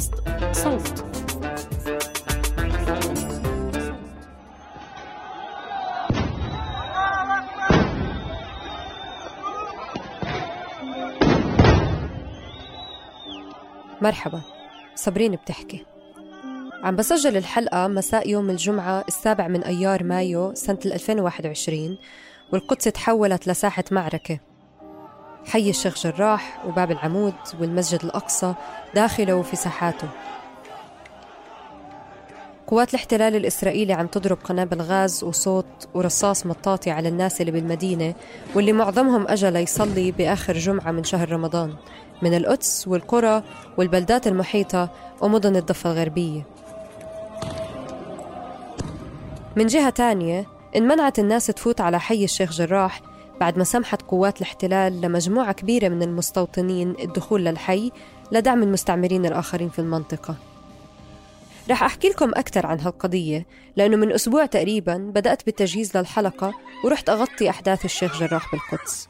بودكاست صوت. مرحبا صابرين بتحكي. عم بسجل الحلقة مساء يوم الجمعة السابع من أيار مايو سنة 2021 والقدس تحولت لساحة معركة. حي الشيخ جراح وباب العمود والمسجد الأقصى داخله وفي ساحاته. قوات الاحتلال الإسرائيلي عم تضرب قنابل غاز وصوت ورصاص مطاطي على الناس اللي بالمدينة واللي معظمهم أجا ليصلي بآخر جمعة من شهر رمضان. من القدس والقرى والبلدات المحيطة ومدن الضفة الغربية. من جهة تانية انمنعت الناس تفوت على حي الشيخ جراح بعد ما سمحت قوات الاحتلال لمجموعة كبيرة من المستوطنين الدخول للحي لدعم المستعمرين الآخرين في المنطقة. رح أحكي لكم أكثر عن هالقضية لأنه من أسبوع تقريبا بدأت بالتجهيز للحلقة ورحت أغطي أحداث الشيخ جراح بالقدس.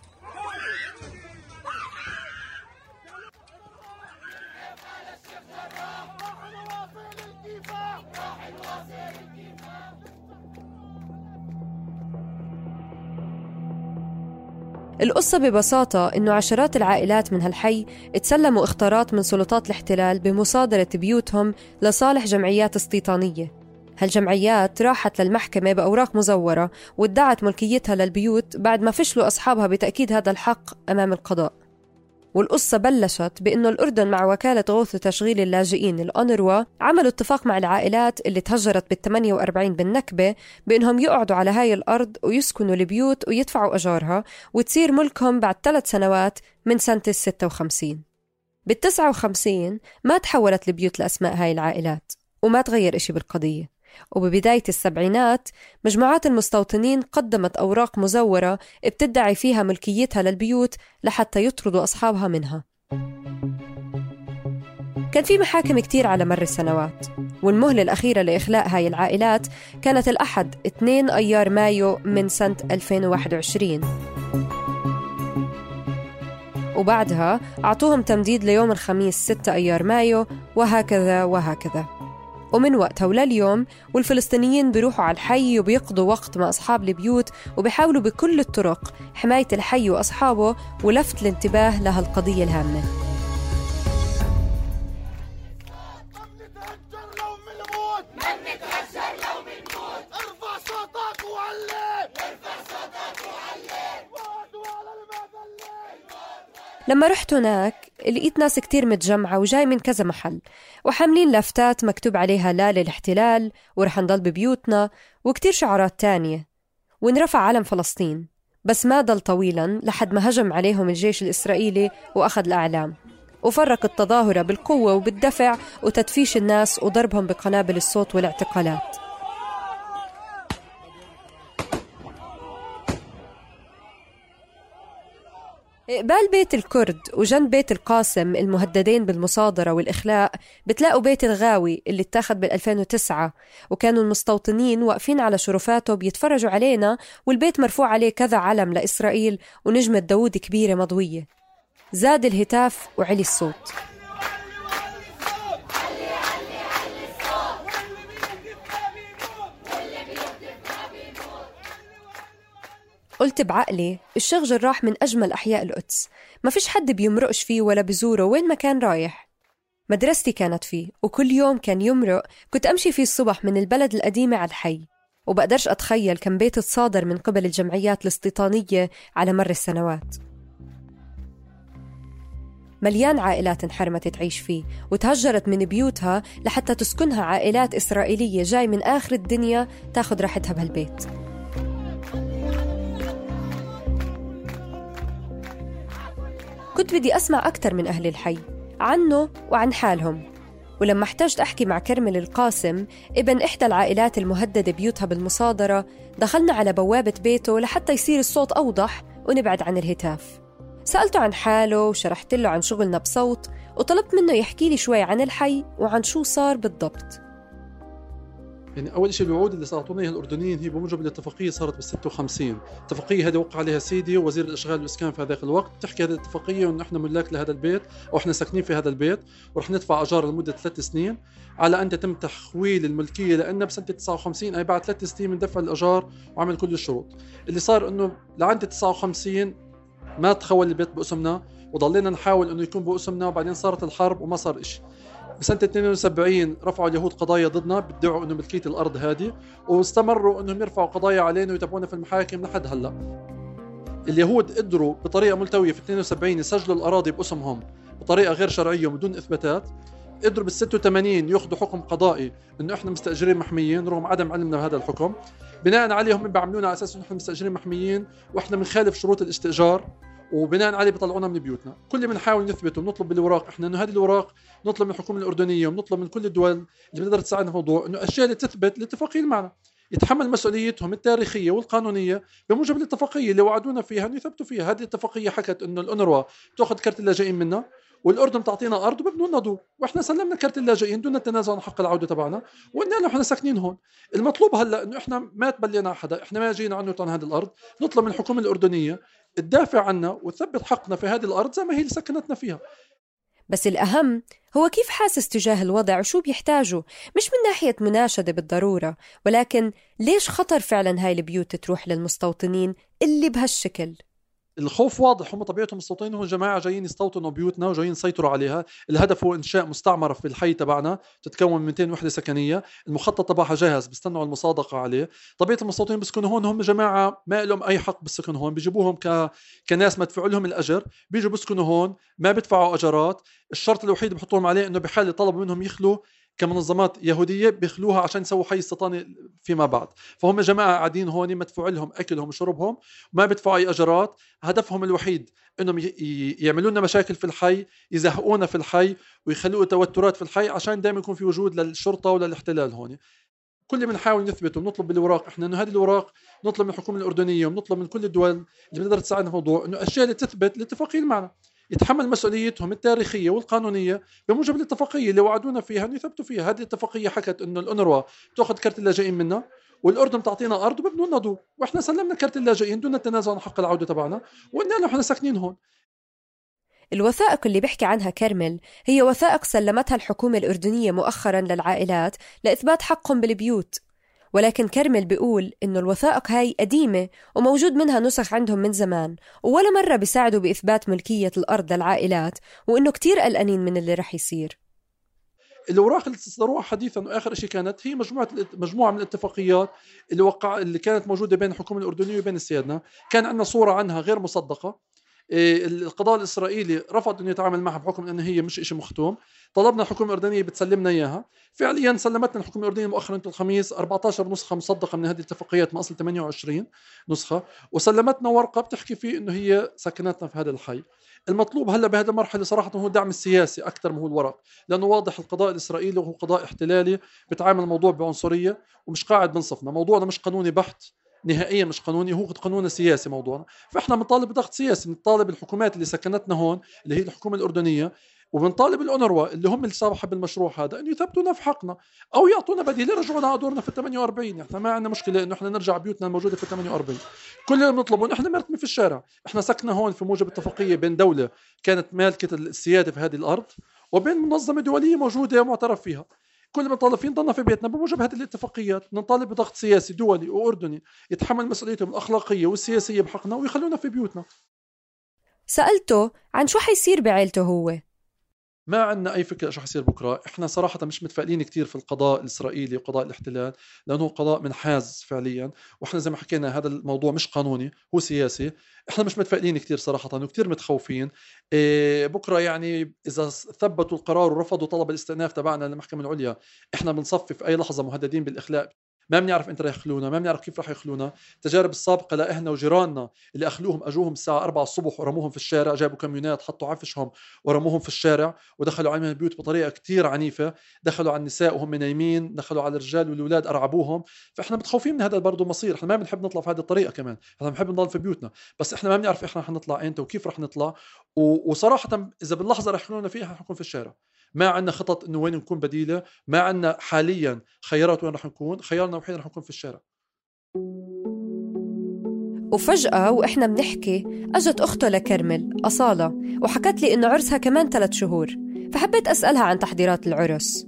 القصة ببساطة إنه عشرات العائلات من هالحي تسلموا اختارات من سلطات الاحتلال بمصادرة بيوتهم لصالح جمعيات استيطانية. هالجمعيات راحت للمحكمة بأوراق مزورة وادعت ملكيتها للبيوت بعد ما فشلوا أصحابها بتأكيد هذا الحق أمام القضاء. والقصة بلشت بأنه الأردن مع وكالة غوث وتشغيل اللاجئين الأونروا عملوا اتفاق مع العائلات اللي تهجرت بال 48 بالنكبة بأنهم يقعدوا على هاي الأرض ويسكنوا البيوت ويدفعوا أجارها وتصير ملكهم بعد ثلاث سنوات من سنة ال 56 بال 59 ما تحولت البيوت لأسماء هاي العائلات وما تغير إشي بالقضية. وببداية السبعينات مجموعات المستوطنين قدمت أوراق مزورة بتدعي فيها ملكيتها للبيوت لحتى يطردوا أصحابها منها. كان في محاكم كتير على مر السنوات والمهلة الأخيرة لإخلاء هاي العائلات كانت الأحد 2 أيار مايو من سنة 2021 وبعدها أعطوهم تمديد ليوم الخميس 6 أيار مايو وهكذا وهكذا. ومن وقتها ولليوم والفلسطينيين بيروحوا على الحي وبيقضوا وقت مع أصحاب البيوت وبيحاولوا بكل الطرق حماية الحي وأصحابه ولفت الانتباه لهالقضية الهامة. لما رحت هناك لقيت ناس كتير متجمعة وجاي من كذا محل وحاملين لافتات مكتوب عليها لا للاحتلال ورح نضل ببيوتنا وكتير شعارات تانية. وانرفع علم فلسطين بس ما ضل طويلا لحد ما هجم عليهم الجيش الإسرائيلي وأخذ الأعلام. وفرق التظاهرة بالقوة وبالدفع وتدفيش الناس وضربهم بقنابل الصوت والاعتقالات. قبال بيت الكرد وجنب بيت القاسم المهددين بالمصادرة والإخلاء بتلاقوا بيت الغاوي اللي اتاخد بال 2009 وكانوا المستوطنين واقفين على شرفاته بيتفرجوا علينا والبيت مرفوع عليه كذا علم لإسرائيل ونجمة داوود كبيرة مضوية. زاد الهتاف وعلي الصوت. قلت بعقلي الشيخ جراح من أجمل أحياء القدس. ما فيش حد بيمرقش فيه ولا بزوره وين ما كان رايح. مدرستي كانت فيه وكل يوم كان يمرق كنت أمشي فيه الصبح من البلد القديمة على الحي. وبقدرش أتخيل كم بيت تصادر من قبل الجمعيات الاستيطانية على مر السنوات. مليان عائلات انحرمت تعيش فيه وتهجرت من بيوتها لحتى تسكنها عائلات إسرائيلية جاي من آخر الدنيا تاخد راحتها بهالبيت. كنت بدي أسمع أكثر من أهل الحي عنه وعن حالهم. ولما احتجت أحكي مع كرمل القاسم ابن إحدى العائلات المهددة بيوتها بالمصادرة دخلنا على بوابة بيته لحتى يصير الصوت أوضح ونبعد عن الهتاف. سألته عن حاله وشرحت له عن شغلنا بصوت وطلبت منه يحكي لي شوي عن الحي وعن شو صار بالضبط. يعني أول شيء الوعود اللي اعطونا الأردنيين هي بموجب الاتفاقية صارت بال 56 الاتفاقيه هذه وقع عليها سيدي وزير الأشغال والاسكان في هذاك الوقت بتحكي هذه الاتفاقية انه إحنا ملاك لهذا البيت أو إحنا ساكنين في هذا البيت ورح ندفع أجار لمدة ثلاث سنين على أن تتم تحويل الملكية لنا بسنة 59 أي بعد ثلاث سنين من دفع الأجار وعمل كل الشروط. اللي صار إنه لعند 59 ما تخول البيت باسمنا وضلينا نحاول إنه يكون باسمنا وبعدين صارت الحرب وما صار شيء بسنة 72 رفعوا اليهود قضايا ضدنا بيدعوا انه ملكية الأرض هذه واستمروا إنهم يرفعوا قضايا علينا ويتابعونا في المحاكم لحد هلأ. اليهود قدروا بطريقة ملتوية في 72 يسجلوا الأراضي بأسمهم بطريقة غير شرعية وبدون إثباتات. قدروا بال 86 ياخذوا حكم قضائي إنه إحنا مستأجرين محميين رغم عدم علمنا بهذا الحكم. بناء عليه هم بيعملونا على أساس إنه إحنا مستأجرين محميين وإحنا بنخالف شروط الاستئجار. وبناء عليه بيطلعونا من بيوتنا. كل اللي بنحاول نثبته ونطلب بالاوراق إحنا إنه هذه الاوراق نطلب من الحكومة الأردنية ونطلب من كل الدول اللي بتقدر تساعدنا في الموضوع إنه الأشياء اللي تثبت الاتفاقيه معنا. يتحمل مسؤوليتهم التاريخية والقانونية بموجب الاتفاقية اللي وعدونا فيها إنه يثبتوا فيها. هذه الاتفاقية حكت إنه الانروا بتاخذ كرت اللاجئين منا والأردن تعطينا أرض وببنوا لنا دور وإحنا سلمنا كرت اللاجئين دون التنازل عن حق العودة تبعنا. وقلنا له إحنا ساكنين هون. المطلوب هلأ إنه إحنا ما تبلينا حدا إحنا ما جينا عنه عن هذه الأرض. نطلب من الحكومة الأردنية تدافع عنا وتثبت حقنا في هذه الأرض زي ما هي اللي سكنتنا فيها. بس الأهم هو كيف حاسس تجاه الوضع وشو بيحتاجه؟ مش من ناحية مناشدة بالضرورة ولكن ليش خطر فعلا هاي البيوت تروح للمستوطنين اللي بهالشكل؟ الخوف واضح هم طبيعتهم مستوطنين هم جماعة جايين يستوطنوا بيوتنا وجايين يسيطروا عليها. الهدف هو إنشاء مستعمرة في الحي تبعنا تتكون من 200 وحدة سكنية. المخطط تبعها جاهز بيستنوا المصادقة عليه. طبيعة المستوطنين بيسكنوا هون هم جماعة ما لهم أي حق بالسكن هون. بيجيبوهم ك... كناس مدفوع لهم الأجر. بيجوا بيسكنوا هون ما بيدفعوا اجارات الشرط الوحيد بحطوهم عليه إنه بحال طلبوا منهم يخلوا كمنظمات يهودية بيخلوها عشان يسووا حي استيطاني فيما بعد. فهم جماعة قاعدين هون مدفوع لهم أكلهم وشربهم ما بيدفعوا أي اجارات هدفهم الوحيد إنهم يعملوا لنا مشاكل في الحي يزهقونا في الحي ويخلقوا توترات في الحي عشان دائما يكون في وجود للشرطة وللاحتلال هون. كل اللي بنحاول نثبته ونطلب بالاوراق إحنا إنه هذه الاوراق نطلب من الحكومة الأردنية ونطلب من كل الدول اللي بتقدر تساعدنا في الموضوع إنه الاشياء اللي تثبت الاتفاقيه معنا. يتحمل مسؤوليتهم التاريخية والقانونية بموجب الاتفاقية اللي وعدونا فيها أنه يثبتوا فيها. هذه الاتفاقية حكت أنه الانروا بتاخذ كرت اللاجئين منا والأردن تعطينا أرض وببنوا لنا دور وإحنا سلمنا كرت اللاجئين دون التنازل عن حق العودة تبعنا. وقلنا له إحنا ساكنين هون. الوثائق اللي بيحكي عنها كرمل هي وثائق سلمتها الحكومة الأردنية مؤخرا للعائلات لإثبات حقهم بالبيوت. ولكن كرمل بيقول إنه الوثائق هاي قديمة وموجود منها نسخ عندهم من زمان ولا مرة بيساعدوا بإثبات ملكية الأرض للعائلات وإنه كتير قلقانين من اللي رح يصير. الاوراق اللي تصدروها حديثا وآخر شيء كانت هي مجموعة مجموعة من الاتفاقيات اللي وقع اللي كانت موجودة بين الحكومة الأردنية وبين السيادنا كان عندنا صورة عنها غير مصدقة. القضاء الإسرائيلي رفض انه يتعامل معها بحكم انه هي مش شيء مختوم. طلبنا الحكومة الاردنيه بتسلمنا إياها. فعليا سلمتنا الحكومة الاردنيه مؤخرا الخميس 14 نسخة مصدقة من هذه الاتفاقيات من أصل 28 نسخة. وسلمتنا ورقة بتحكي فيه إنه هي سكنتنا في هذا الحي. المطلوب هلأ بهذه المرحلة صراحة هو الدعم السياسي أكثر ما هو الورق لأنه واضح القضاء الإسرائيلي وهو قضاء احتلالي بتعامل الموضوع بعنصرية ومش قاعد بنصفنا. موضوعنا مش قانوني بحت نهائيا مش قانوني هو قانون سياسي موضوعنا. فإحنا بنطالب بضغط سياسي بنطالب الحكومات اللي سكنتنا هون اللي هي الحكومة الأردنية وبنطالب الأونروا اللي هم صاحب المشروع هذا إنه يثبتونا في حقنا أو يعطونا بديل. يرجعونا على دورنا في ال 48 إحنا ما عندنا مشكلة إنه إحنا نرجع بيوتنا الموجودة في ال 48 كل اللي بنطلبه انه إحنا مرتمي في الشارع. إحنا سكنا هون في موجب اتفاقيه بين دولة كانت مالكة السيادة في هذه الأرض وبين منظمة دولية موجودة ومعترف فيها. كل ما نطالب فيه في بيتنا بموجب هذه الاتفاقيات. نطالب بضغط سياسي دولي وأردني يتحمل مسؤوليتهم الأخلاقية والسياسية بحقنا ويخلونا في بيوتنا. سألته عن شو حيصير بعيلته هو. ما عندنا أي فكرة شو حيصير بكرة. إحنا صراحة مش متفائلين كثير في القضاء الإسرائيلي وقضاء الاحتلال لأنه قضاء منحاز فعليا. وإحنا زي ما حكينا هذا الموضوع مش قانوني هو سياسي. إحنا مش متفائلين كثير صراحة وكثير متخوفين. إيه بكرة يعني إذا ثبتوا القرار ورفضوا طلب الاستئناف تبعنا للمحكمة العليا إحنا بنصفي في أي لحظة مهددين بالإخلاء. ما بنعرف إمتى رح يخلونا ما بنعرف كيف رح يخلونا. التجارب السابقة لأهلنا وجيراننا اللي أخلوهم أجوهم الساعة 4 الصبح ورموهم في الشارع جابوا كاميونات حطوا عفشهم ورموهم في الشارع ودخلوا عليهم البيوت بطريقة كتير عنيفة. دخلوا على النساء وهم نايمين دخلوا على الرجال والأولاد أرعبوهم. فإحنا متخوفين من هذا برضه مصير. إحنا ما بنحب نطلع في هذه الطريقة كمان. إحنا بنحب نضل في بيوتنا. بس إحنا ما بنعرف إحنا رح نطلع إمتى وكيف رح نطلع. وصراحة إذا باللحظة رح يخلونا فيها حنكون في الشارع. ما عندنا خطط إنه وين نكون بديلة ما عندنا حاليا خيارات وين رح نكون خيارنا الوحيد رح نكون في الشارع. وفجأة وإحنا بنحكي أجت أخته لكرمل أصالة وحكت لي إنه عرسها كمان ثلاث شهور فحبيت أسألها عن تحضيرات العرس.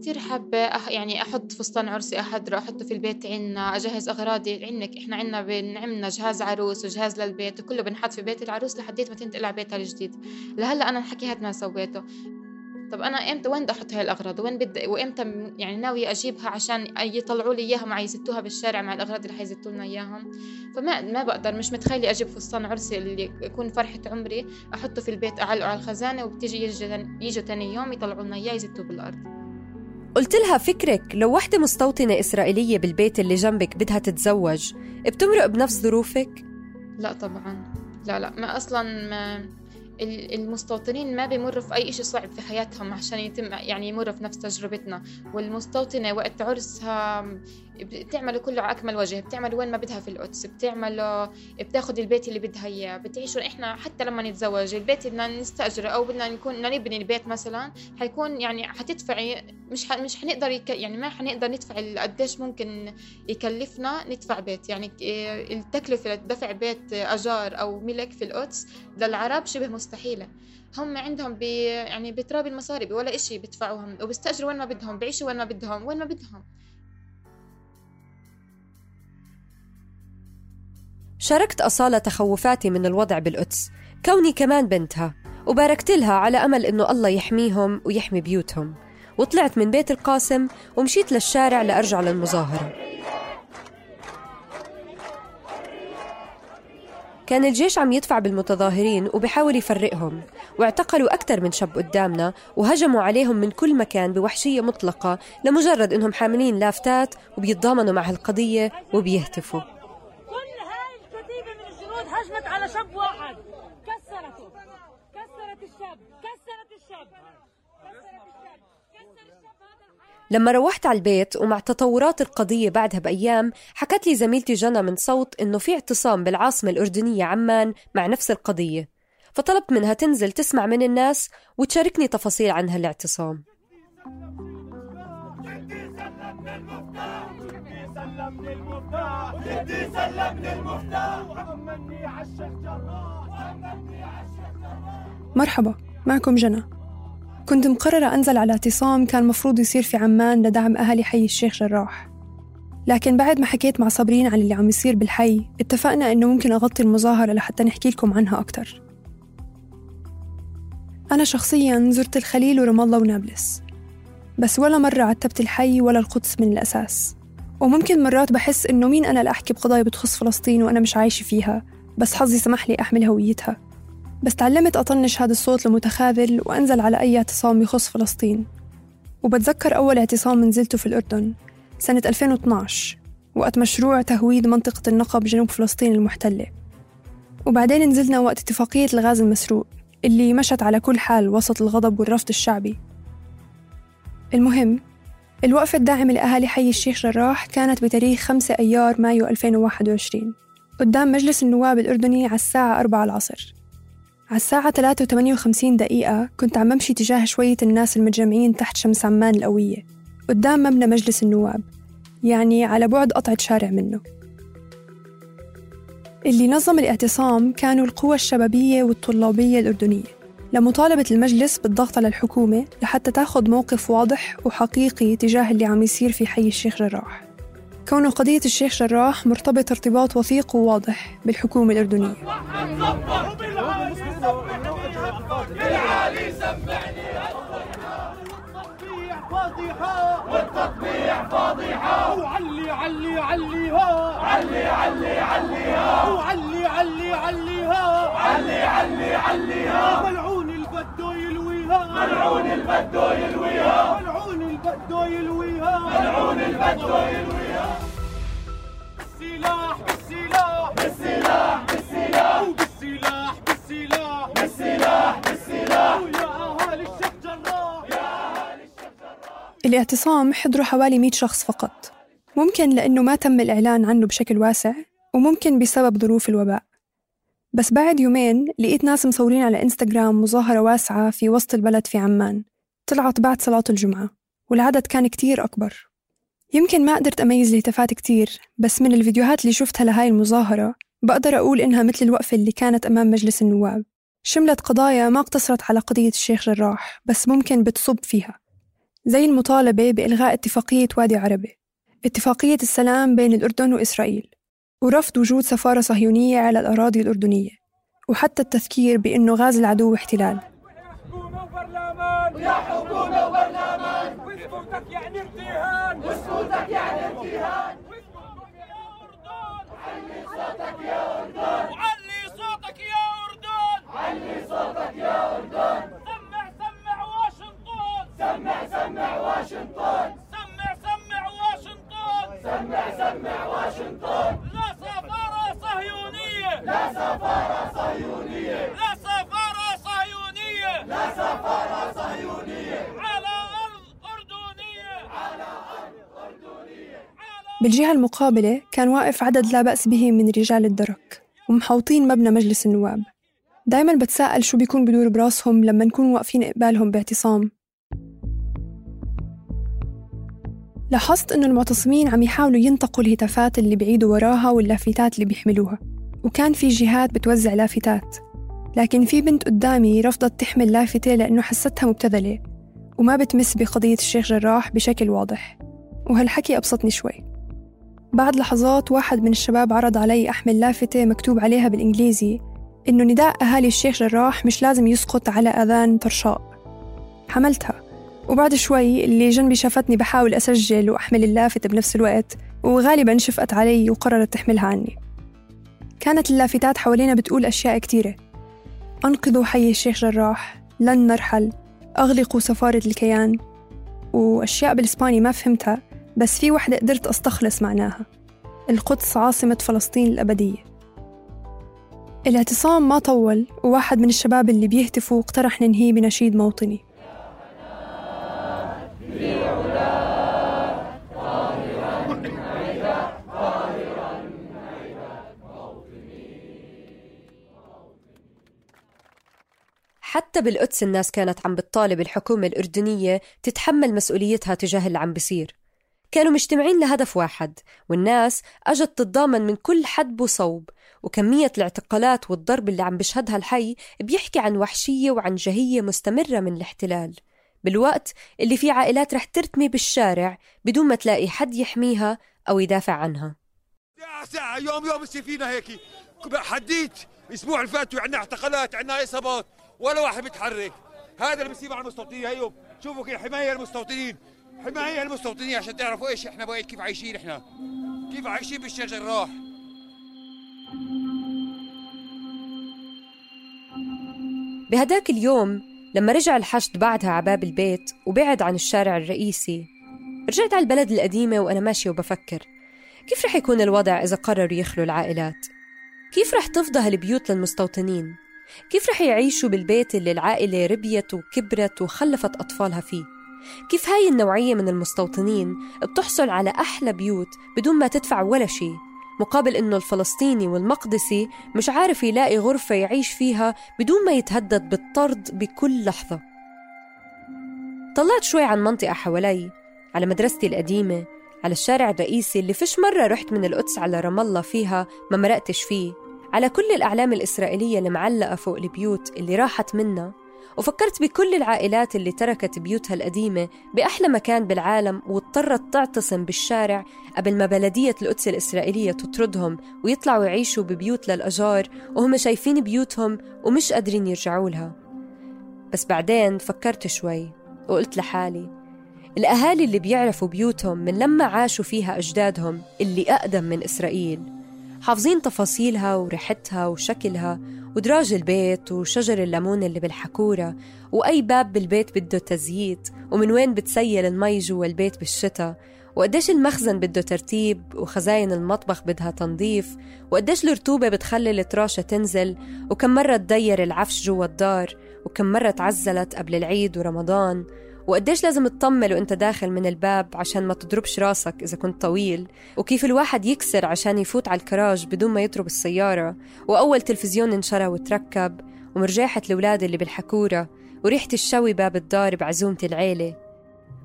كثير حابة أح يعني أحط فستان عرسي أحضره أحطه في البيت عنا أجهز أغراضي عندك إحنا عنا بنعملنا جهاز عروس وجهاز للبيت وكله بنحط في بيت العروس لحديت ما تنتقل على بيتها الجديد. لهلأ أنا الحكي هاد ما سويته. طب أنا إمتى وين بدي أحط هاي الاغراض وين بدي وإمتى يعني ناوية أجيبها عشان يطلعوا لي اياها مع يزتوها بالشارع مع الأغراض اللي حيزتوا لنا إياهم؟ فما ما بقدر مش متخيلة أجيب فستان عرسي اللي يكون فرحة عمري أحطه في البيت أعلقه على الخزانة وبتيجي يجوا ثاني يوم يطلعوا لنا إياه يزتوه بالأرض. قلت لها فكرك لو وحدة مستوطنة إسرائيلية بالبيت اللي جنبك بدها تتزوج بتمرق بنفس ظروفك؟ لا طبعا. لا لا ما أصلا ما المستوطنين ما بيمروا في أي شيء صعب في حياتهم عشان يتم يعني يمروا في نفس تجربتنا. والمستوطنة وقت عرسها بتعمله كله على أكمل وجه بتعمل وين ما بدها في القدس بتعمله بتاخد البيت اللي بدها إياه بتعيشوا إحنا حتى لما نتزوج البيت بدنا نستأجره أو بدنا نكون بدنا نبني البيت مثلا حيكون يعني حتدفعي مش. مش حنقدر يك... يعني ما حنقدر ندفع قديش ممكن يكلفنا ندفع بيت. يعني التكلفة لدفع بيت أجار أو ملك في القدس للعرب شبه مستحيلة. هم عندهم بي يعني بتراب المصاري ولا إشي بيدفعوهم وبيستأجروا وين ما بدهم بيعيشوا وين ما بدهم وين ما بدهم. شاركت أصالة تخوفاتي من الوضع بالقدس. كوني كمان بنتها وباركت لها على أمل إنه الله يحميهم ويحمي بيوتهم. وطلعت من بيت القاسم ومشيت للشارع لأرجع للمظاهرة. كان الجيش عم يدفع بالمتظاهرين وبحاول يفرقهم واعتقلوا أكثر من شاب قدامنا وهجموا عليهم من كل مكان بوحشية مطلقة لمجرد إنهم حاملين لافتات وبيتضامنوا مع هالقضية وبيهتفوا. هجمت على شاب لما روحت على البيت ومع تطورات القضية بعدها بأيام حكت لي زميلتي جنى من صوت إنه في اعتصام بالعاصمة الأردنية عمان مع نفس القضية فطلبت منها تنزل تسمع من الناس وتشاركني تفاصيل عن هالاعتصام. مرحبا معكم جنى. كنت مقررة أنزل على اعتصام كان مفروض يصير في عمان لدعم أهالي حي الشيخ جراح. لكن بعد ما حكيت مع صابرين عن اللي عم يصير بالحي اتفقنا إنه ممكن أغطي المظاهرة لحتى نحكي لكم عنها أكتر. أنا شخصيا زرت الخليل ورام الله ونابلس. بس ولا مرة عتبت الحي ولا القدس من الأساس. وممكن مرات بحس إنه مين أنا لأحكي بقضايا بتخص فلسطين وأنا مش عايشة فيها بس حظي سمح لي أحمل هويتها. بس تعلمت أطنش هذا الصوت المتخاذل وأنزل على أي اعتصام يخص فلسطين. وبتذكر أول اعتصام نزلته في الأردن سنة 2012 وقت مشروع تهويد منطقة النقب جنوب فلسطين المحتلة. وبعدين نزلنا وقت اتفاقية الغاز المسروق اللي مشت على كل حال وسط الغضب والرفض الشعبي. المهم الوقفة الداعمة لأهالي حي الشيخ جراح كانت بتاريخ 5 أيار مايو 2021 قدام مجلس النواب الأردني على الساعة 4 العصر. على الساعة 3 و58 دقيقة كنت عم بمشي تجاه شوية الناس المتجمعين تحت شمس عمان القوية قدام مبنى مجلس النواب يعني على بعد قطعة شارع منه. اللي نظم الاعتصام كانوا القوى الشبابية والطلابية الأردنية. لمطالبة المجلس بالضغط على الحكومة لحتى تاخذ موقف واضح وحقيقي تجاه اللي عم يصير في حي الشيخ جراح. كون قضية الشيخ جراح مرتبط ارتباط وثيق وواضح بالحكومة الأردنية. والتطبيع فاضحة. وعلي علي عليها. علي علي عليها. وعلي علي عليها. علي علي عليها. ملعون البدو يلويها. ملعون البدو يلويها. ملعون البدو يلويها. ملعون البدو يلويها. الاعتصام حضروا حوالي 100 شخص فقط. ممكن لأنه ما تم الإعلان عنه بشكل واسع وممكن بسبب ظروف الوباء. بس بعد يومين لقيت ناس مصورين على إنستغرام مظاهرة واسعة في وسط البلد في عمان. طلعت بعد صلاة الجمعة والعدد كان كتير أكبر. يمكن ما قدرت أميز الهتافات كتير بس من الفيديوهات اللي شفتها لهاي المظاهرة بقدر أقول إنها مثل الوقفة اللي كانت أمام مجلس النواب. شملت قضايا ما اقتصرت على قضية الشيخ جراح بس ممكن بتصب فيها. زي المطالبة بإلغاء اتفاقية وادي عربي اتفاقية السلام بين الأردن وإسرائيل ورفض وجود سفارة صهيونية على الأراضي الأردنية وحتى التذكير بأنه غاز العدو احتلال علي صوتك يا أردن! علي صوتك يا أردن! سمع سمع واشنطن. سمع سمع واشنطن. سمع سمع واشنطن. لا سفارة صهيونية. لا سفارة صهيونية. لا سفارة صهيونية. لا سفارة صهيونية. على أرض أردنية. على أرض أردنية. بالجهة المقابلة كان واقف عدد لا بأس به من رجال الدرك ومحوطين مبنى مجلس النواب. دايما بتساءل شو بيكون بدور براسهم لما نكون واقفين قبالهم باعتصام. لاحظت إنه المعتصمين عم يحاولوا ينتقوا الهتافات اللي بعيدوا وراها واللافتات اللي بيحملوها وكان في جهات بتوزع لافتات. لكن في بنت قدامي رفضت تحمل لافتة لأنه حستها مبتذلة وما بتمس بقضية الشيخ جراح بشكل واضح. وهالحكي أبسطني شوي. بعد لحظات واحد من الشباب عرض علي أحمل لافتة مكتوب عليها بالإنجليزي إنه نداء أهالي الشيخ جراح مش لازم يسقط على أذان طرشاء حملتها. وبعد شوي اللي جنبي شافتني بحاول أسجل وأحمل اللافتة بنفس الوقت وغالبا شفقت علي وقررت تحملها عني. كانت اللافتات حوالينا بتقول أشياء كتيرة. أنقذوا حي الشيخ جراح لن نرحل. أغلقوا سفارة الكيان. وأشياء بالإسباني ما فهمتها بس في وحدة قدرت أستخلص معناها. القدس عاصمة فلسطين الأبدية. الاعتصام ما طول وواحد من الشباب اللي بيهتفوا اقترح ننهيه بنشيد موطني. حتى بالقدس الناس كانت عم بتطالب الحكومة الأردنية تتحمل مسؤوليتها تجاه اللي عم بصير كانوا مجتمعين لهدف واحد والناس أجت تتضامن من كل حدب وصوب وكمية الاعتقالات والضرب اللي عم بشهدها الحي بيحكي عن وحشية وعن جهية مستمرة من الاحتلال. بالوقت اللي في عائلات رح ترتمي بالشارع بدون ما تلاقي حد يحميها أو يدافع عنها. ساعة ساعة يوم يوم فينا هيك حديت الأسبوع اللي فات اعتقالات عندنا إصابات. ولا واحد بيتحرك. هذا اللي بيصير مع المستوطنين. هيو شوفوا كيف حماية المستوطنين. حماية المستوطنين عشان تعرفوا إيش إحنا بقيت كيف عايشين إحنا. كيف عايشين بالشيخ جراح بهداك اليوم لما رجع الحشد بعدها على باب البيت وبعد عن الشارع الرئيسي رجعت على البلد القديمة وأنا ماشية وبفكر. كيف رح يكون الوضع إذا قرروا يخلوا العائلات؟ كيف رح تفضى هالبيوت للمستوطنين؟ كيف رح يعيشوا بالبيت اللي العائلة ربيت وكبرت وخلفت أطفالها فيه؟ كيف هاي النوعية من المستوطنين بتحصل على أحلى بيوت بدون ما تدفع ولا شيء مقابل إنه الفلسطيني والمقدسي مش عارف يلاقي غرفة يعيش فيها بدون ما يتهدد بالطرد بكل لحظة طلعت شوي عن منطقة حوالي على مدرستي القديمة على الشارع الرئيسي اللي فيش مرة رحت من القدس على رام الله فيها ما مرقتش فيه على كل الأعلام الإسرائيلية المعلقة فوق البيوت اللي راحت منا وفكرت بكل العائلات اللي تركت بيوتها القديمة بأحلى مكان بالعالم واضطرت تعتصم بالشارع قبل ما بلدية القدس الإسرائيلية تطردهم ويطلعوا يعيشوا ببيوت للأجار وهم شايفين بيوتهم ومش قادرين يرجعوا لها. بس بعدين فكرت شوي وقلت لحالي الأهالي اللي بيعرفوا بيوتهم من لما عاشوا فيها أجدادهم اللي أقدم من إسرائيل حافظين تفاصيلها وريحتها وشكلها ودراج البيت وشجر الليمون اللي بالحكورة وأي باب بالبيت بده تزييت ومن وين بتسيل المي جوا البيت بالشتاء وقديش المخزن بده ترتيب وخزاين المطبخ بدها تنظيف وقديش الرطوبة بتخلي التراشة تنزل وكم مرة تدير العفش جوا الدار وكم مرة تعزلت قبل العيد ورمضان وقديش لازم تطمل وانت داخل من الباب عشان ما تضربش راسك إذا كنت طويل؟ وكيف الواحد يكسر عشان يفوت على الكراج بدون ما يضرب السيارة؟ وأول تلفزيون انشرى وتركب ومرجاحة الأولاد اللي بالحكورة وريحة الشوي باب الدار بعزومة العيلة.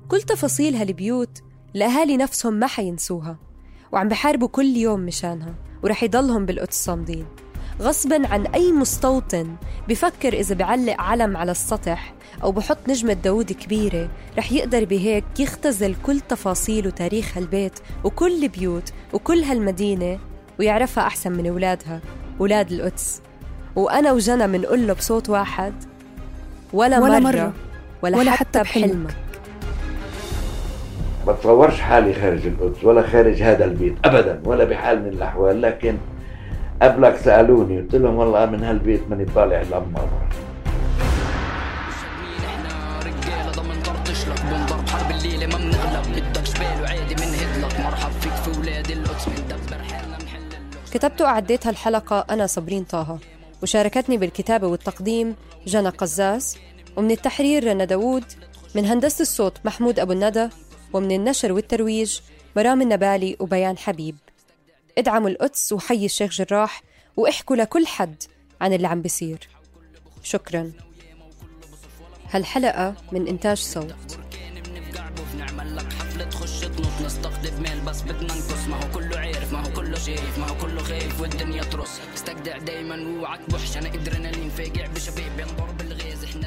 كل تفاصيل هالبيوت الأهالي نفسهم ما حينسوها وعم بحاربوا كل يوم مشانها ورح يضلهم بالقدس صامدين. غصبا عن أي مستوطن بفكر إذا بعلق علم على السطح أو بحط نجمة داود كبيرة رح يقدر بهيك يختزل كل تفاصيل وتاريخ هالبيت وكل بيوت وكل هالمدينة ويعرفها أحسن من أولادها أولاد القدس وأنا وجنى منقول له بصوت واحد ولا, ولا مرة, مرة. ولا, ولا حتى, حتى بحلمك, بحلمك. بتصورش حالي خارج القدس ولا خارج هذا البيت ابدا ولا بحال من الأحوال لكن قبلك سألوني قلت لهم والله من هالبيت ماني طالع لما كتبت وأعديت هالحلقة أنا صابرين طه وشاركتني بالكتابة والتقديم جنى قزاز ومن التحرير رنا داوود من هندسة الصوت محمود أبو الندى ومن النشر والترويج مرام النبالي وبيان حبيب. ادعموا القدس وحي الشيخ جراح واحكوا لكل حد عن اللي عم بيصير. شكرا. هالحلقة من إنتاج صوت. نستقطب مال بس بدنا ننقص ما هو كله عارف ما هو كله شايف ما هو كله خايف والدنيا ترص استجدع دايما وعك بحش أنا ادرينالين فاقع بشباب ينضر بالغاز إحنا